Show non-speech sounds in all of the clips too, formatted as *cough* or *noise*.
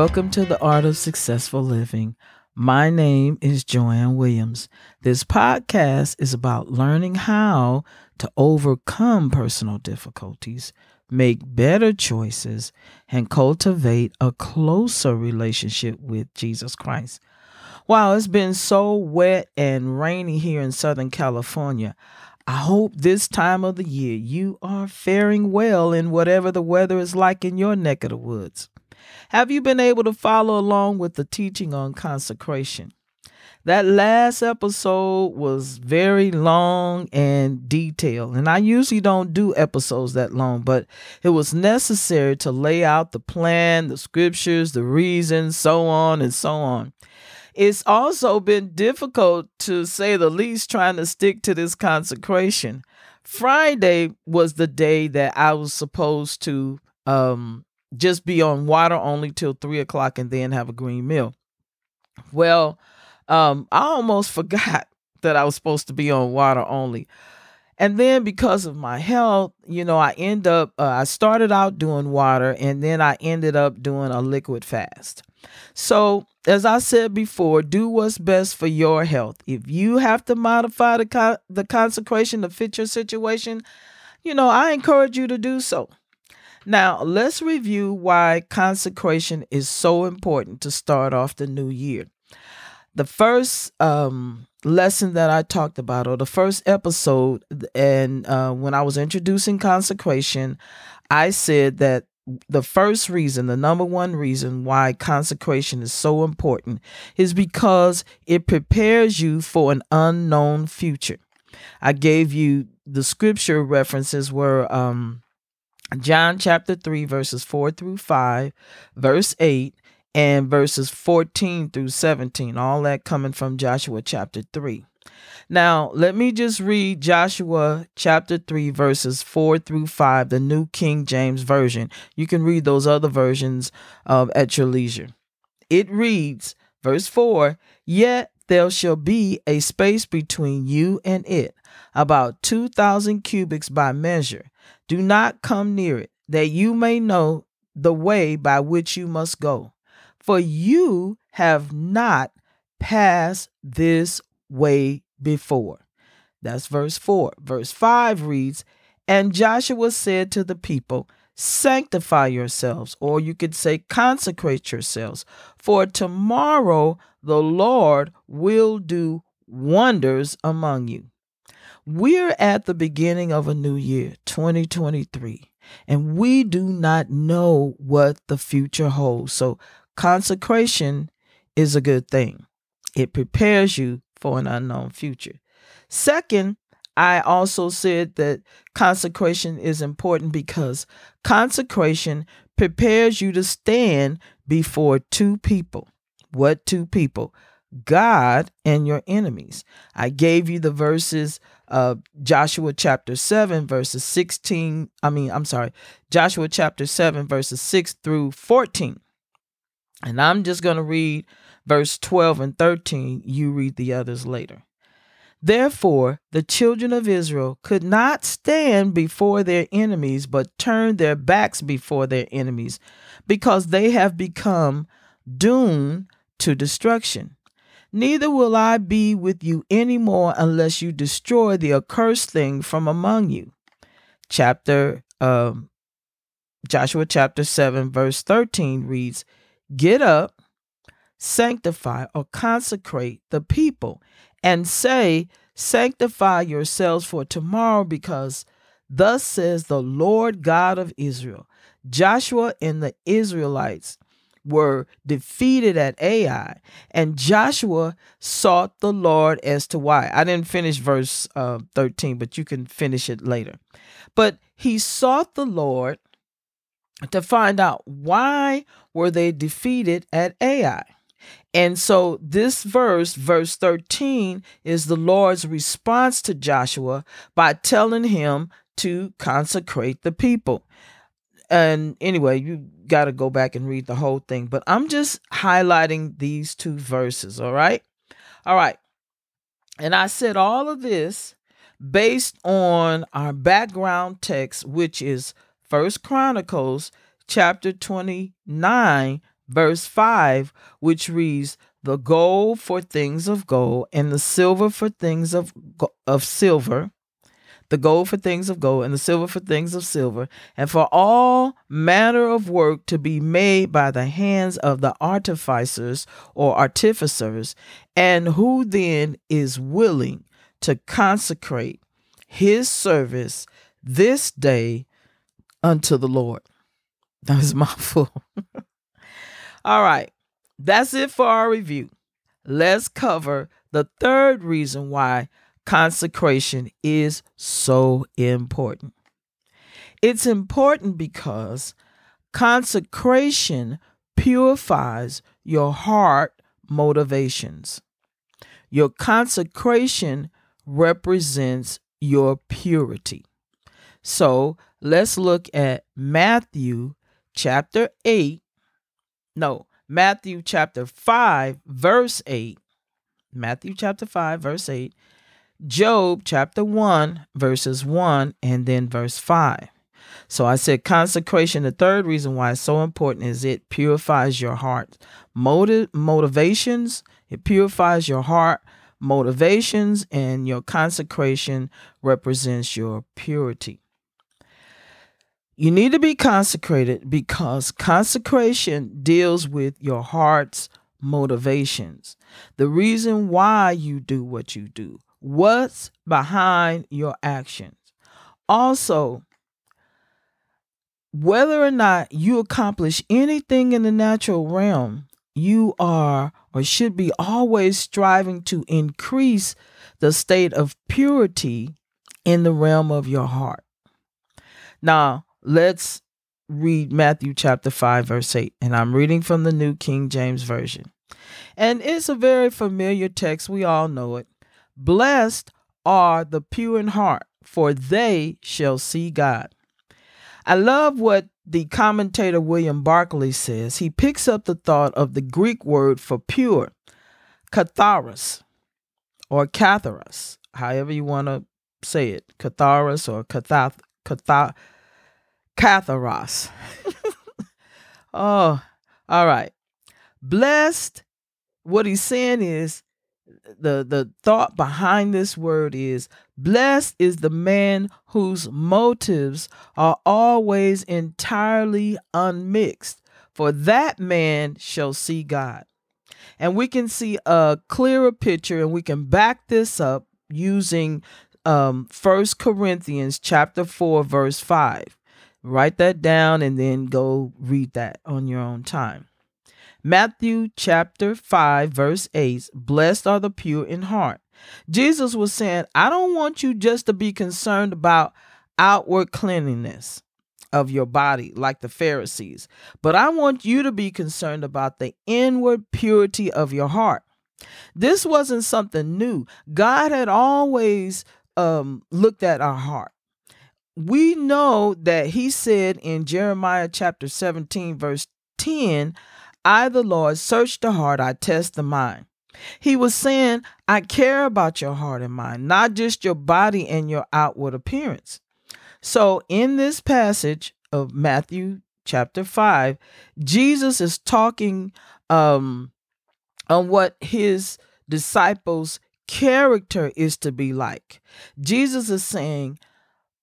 Welcome to the Art of Successful Living. My name is Joanne Williams. This podcast is about learning how to overcome personal difficulties, make better choices, and cultivate a closer relationship with Jesus Christ. Wow, it's been so wet and rainy here in Southern California. I hope this time of the year you are faring well in whatever the weather is like in your neck of the woods. Have you been able to follow along with the teaching on consecration? That last episode was very long and detailed, and I usually don't do episodes that long, but it was necessary to lay out the plan, the scriptures, the reasons, so on and so on. It's also been difficult, to say the least, trying to stick to this consecration. Friday was the day that I was supposed to um, just be on water only till three o'clock and then have a green meal. Well, um, I almost *laughs* forgot that I was supposed to be on water only. And then because of my health, you know, I end up, uh, I started out doing water and then I ended up doing a liquid fast. So, as I said before, do what's best for your health. If you have to modify the, con- the consecration to fit your situation, you know, I encourage you to do so. Now, let's review why consecration is so important to start off the new year. The first um, lesson that I talked about, or the first episode, and uh, when I was introducing consecration, I said that the first reason, the number one reason why consecration is so important is because it prepares you for an unknown future. I gave you the scripture references were um, John chapter 3, verses 4 through 5, verse 8, and verses 14 through 17, all that coming from Joshua chapter 3. Now, let me just read Joshua chapter 3, verses 4 through 5, the New King James Version. You can read those other versions uh, at your leisure. It reads, verse 4 Yet there shall be a space between you and it, about 2,000 cubits by measure. Do not come near it, that you may know the way by which you must go. For you have not passed this way before. That's verse 4. Verse 5 reads, And Joshua said to the people, Sanctify yourselves, or you could say, consecrate yourselves, for tomorrow the Lord will do wonders among you. We're at the beginning of a new year, 2023, and we do not know what the future holds. So, consecration is a good thing, it prepares you for an unknown future. Second, I also said that consecration is important because consecration prepares you to stand before two people. What two people? God and your enemies. I gave you the verses of Joshua chapter 7, verses 16. I mean, I'm sorry, Joshua chapter 7, verses 6 through 14. And I'm just going to read verse 12 and 13, you read the others later. Therefore, the children of Israel could not stand before their enemies, but turned their backs before their enemies, because they have become doomed to destruction. Neither will I be with you any more unless you destroy the accursed thing from among you. Chapter um, Joshua chapter 7, verse 13 reads, Get up sanctify or consecrate the people and say, Sanctify yourselves for tomorrow, because thus says the Lord God of Israel. Joshua and the Israelites were defeated at Ai, and Joshua sought the Lord as to why. I didn't finish verse uh, 13, but you can finish it later. But he sought the Lord to find out why were they defeated at Ai. And so this verse, verse 13, is the Lord's response to Joshua by telling him to consecrate the people. And anyway, you got to go back and read the whole thing, but I'm just highlighting these two verses, all right? All right. And I said all of this based on our background text, which is First Chronicles chapter 29, verse 5, which reads, The gold for things of gold, and the silver for things of, of silver, the gold for things of gold, and the silver for things of silver, and for all manner of work to be made by the hands of the artificers or artificers, and who then is willing to consecrate his service this day unto the Lord. That was mouthful. *laughs* All right, that's it for our review. Let's cover the third reason why consecration is so important. It's important because consecration purifies your heart motivations. Your consecration represents your purity. So let's look at Matthew chapter 8. No, Matthew chapter 5, verse 8. Matthew chapter 5, verse 8. Job chapter 1, verses 1, and then verse 5. So I said consecration. The third reason why it's so important is it purifies your heart. Motive, motivations, it purifies your heart motivations, and your consecration represents your purity. You need to be consecrated because consecration deals with your heart's motivations, the reason why you do what you do, what's behind your actions. Also, whether or not you accomplish anything in the natural realm, you are or should be always striving to increase the state of purity in the realm of your heart. Now, let's read Matthew chapter 5, verse 8. And I'm reading from the New King James Version. And it's a very familiar text. We all know it. Blessed are the pure in heart, for they shall see God. I love what the commentator William Barclay says. He picks up the thought of the Greek word for pure, katharos, or katharos, however you want to say it, katharos or kathath, kathath, katharos. *laughs* oh, all right. Blessed, what he's saying is the the thought behind this word is blessed is the man whose motives are always entirely unmixed for that man shall see God. And we can see a clearer picture and we can back this up using um first corinthians chapter 4 verse 5 write that down and then go read that on your own time Matthew chapter 5, verse 8 Blessed are the pure in heart. Jesus was saying, I don't want you just to be concerned about outward cleanliness of your body like the Pharisees, but I want you to be concerned about the inward purity of your heart. This wasn't something new. God had always um, looked at our heart. We know that He said in Jeremiah chapter 17, verse 10, I, the Lord, search the heart, I test the mind. He was saying, I care about your heart and mind, not just your body and your outward appearance. So, in this passage of Matthew chapter 5, Jesus is talking um, on what his disciples' character is to be like. Jesus is saying,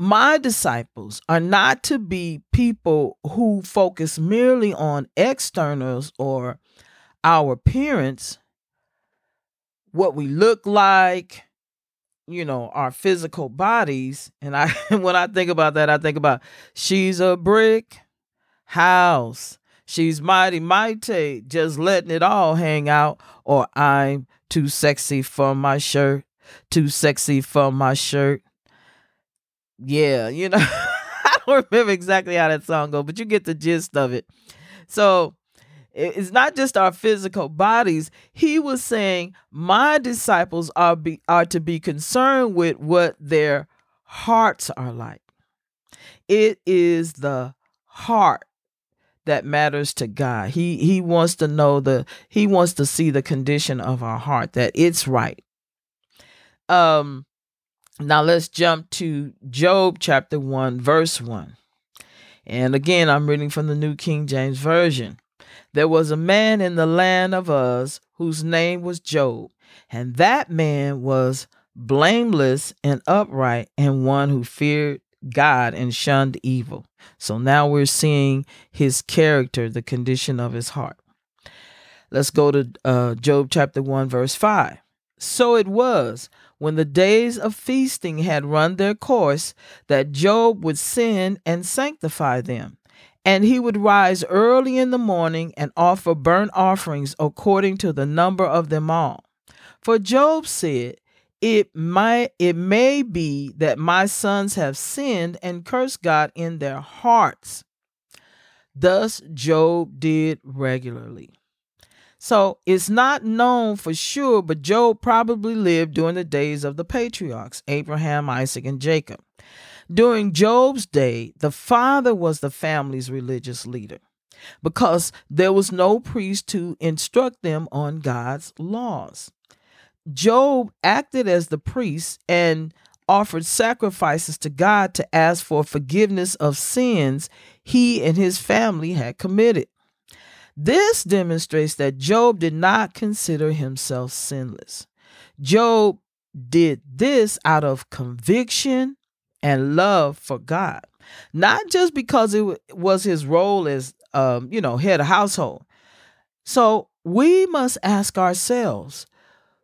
my disciples are not to be people who focus merely on externals or our appearance, what we look like, you know, our physical bodies. And I *laughs* when I think about that, I think about she's a brick house. She's mighty mighty, just letting it all hang out, or I'm too sexy for my shirt, too sexy for my shirt yeah, you know, *laughs* I don't remember exactly how that song goes, but you get the gist of it. So it's not just our physical bodies. He was saying, "My disciples are be are to be concerned with what their hearts are like. It is the heart that matters to God. He he wants to know the he wants to see the condition of our heart that it's right. Um now let's jump to Job chapter 1, verse 1. And again, I'm reading from the New King James Version. There was a man in the land of Uz whose name was Job, and that man was blameless and upright, and one who feared God and shunned evil. So now we're seeing his character, the condition of his heart. Let's go to uh, Job chapter 1, verse 5. So it was when the days of feasting had run their course that Job would sin and sanctify them. And he would rise early in the morning and offer burnt offerings according to the number of them all. For Job said, it might it may be that my sons have sinned and cursed God in their hearts. Thus Job did regularly. So it's not known for sure, but Job probably lived during the days of the patriarchs, Abraham, Isaac, and Jacob. During Job's day, the father was the family's religious leader because there was no priest to instruct them on God's laws. Job acted as the priest and offered sacrifices to God to ask for forgiveness of sins he and his family had committed. This demonstrates that Job did not consider himself sinless. Job did this out of conviction and love for God, not just because it was his role as, um, you know, head of household. So we must ask ourselves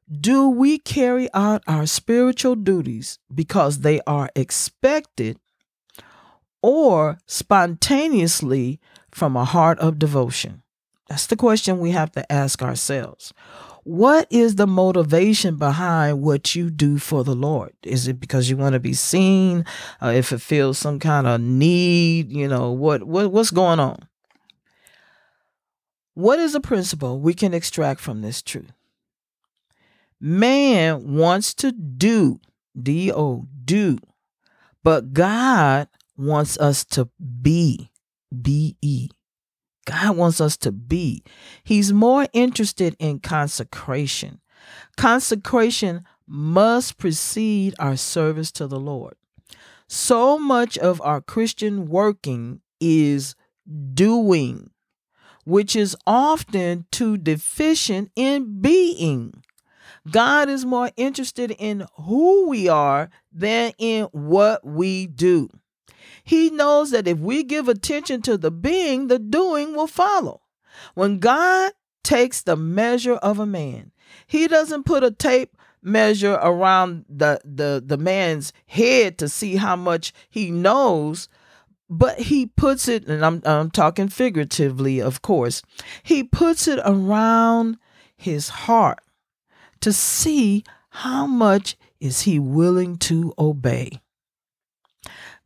do we carry out our spiritual duties because they are expected or spontaneously from a heart of devotion? That's the question we have to ask ourselves. What is the motivation behind what you do for the Lord? Is it because you want to be seen? Uh, if it feels some kind of need, you know, what, what what's going on? What is a principle we can extract from this truth? Man wants to do, D O, do, but God wants us to be, B E. God wants us to be. He's more interested in consecration. Consecration must precede our service to the Lord. So much of our Christian working is doing, which is often too deficient in being. God is more interested in who we are than in what we do. He knows that if we give attention to the being, the doing will follow. When God takes the measure of a man, he doesn't put a tape measure around the, the, the man's head to see how much he knows, but he puts it, and I'm, I'm talking figuratively, of course, he puts it around his heart to see how much is he willing to obey.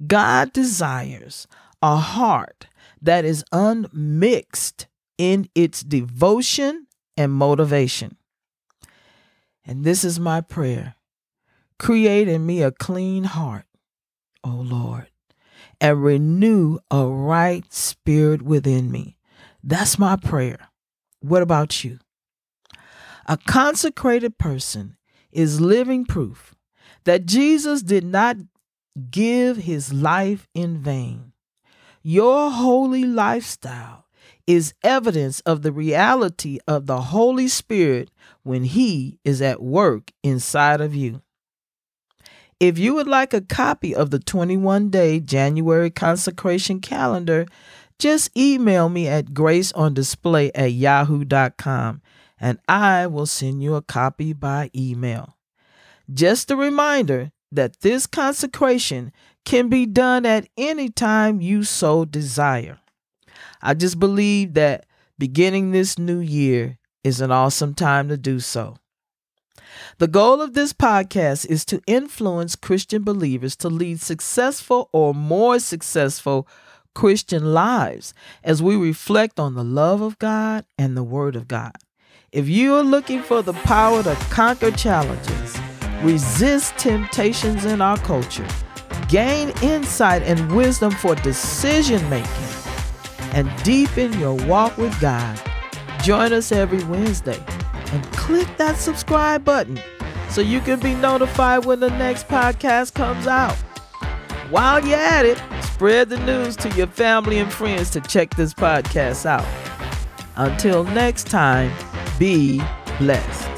God desires a heart that is unmixed in its devotion and motivation. And this is my prayer create in me a clean heart, O Lord, and renew a right spirit within me. That's my prayer. What about you? A consecrated person is living proof that Jesus did not give his life in vain. Your holy lifestyle is evidence of the reality of the Holy Spirit when He is at work inside of you. If you would like a copy of the 21 day January consecration calendar, just email me at graceondisplay at yahoo.com and I will send you a copy by email. Just a reminder that this consecration can be done at any time you so desire. I just believe that beginning this new year is an awesome time to do so. The goal of this podcast is to influence Christian believers to lead successful or more successful Christian lives as we reflect on the love of God and the Word of God. If you are looking for the power to conquer challenges, resist temptations in our culture, gain insight and wisdom for decision making, and deepen your walk with God, join us every Wednesday and click that subscribe button so you can be notified when the next podcast comes out. While you're at it, spread the news to your family and friends to check this podcast out. Until next time, be blessed.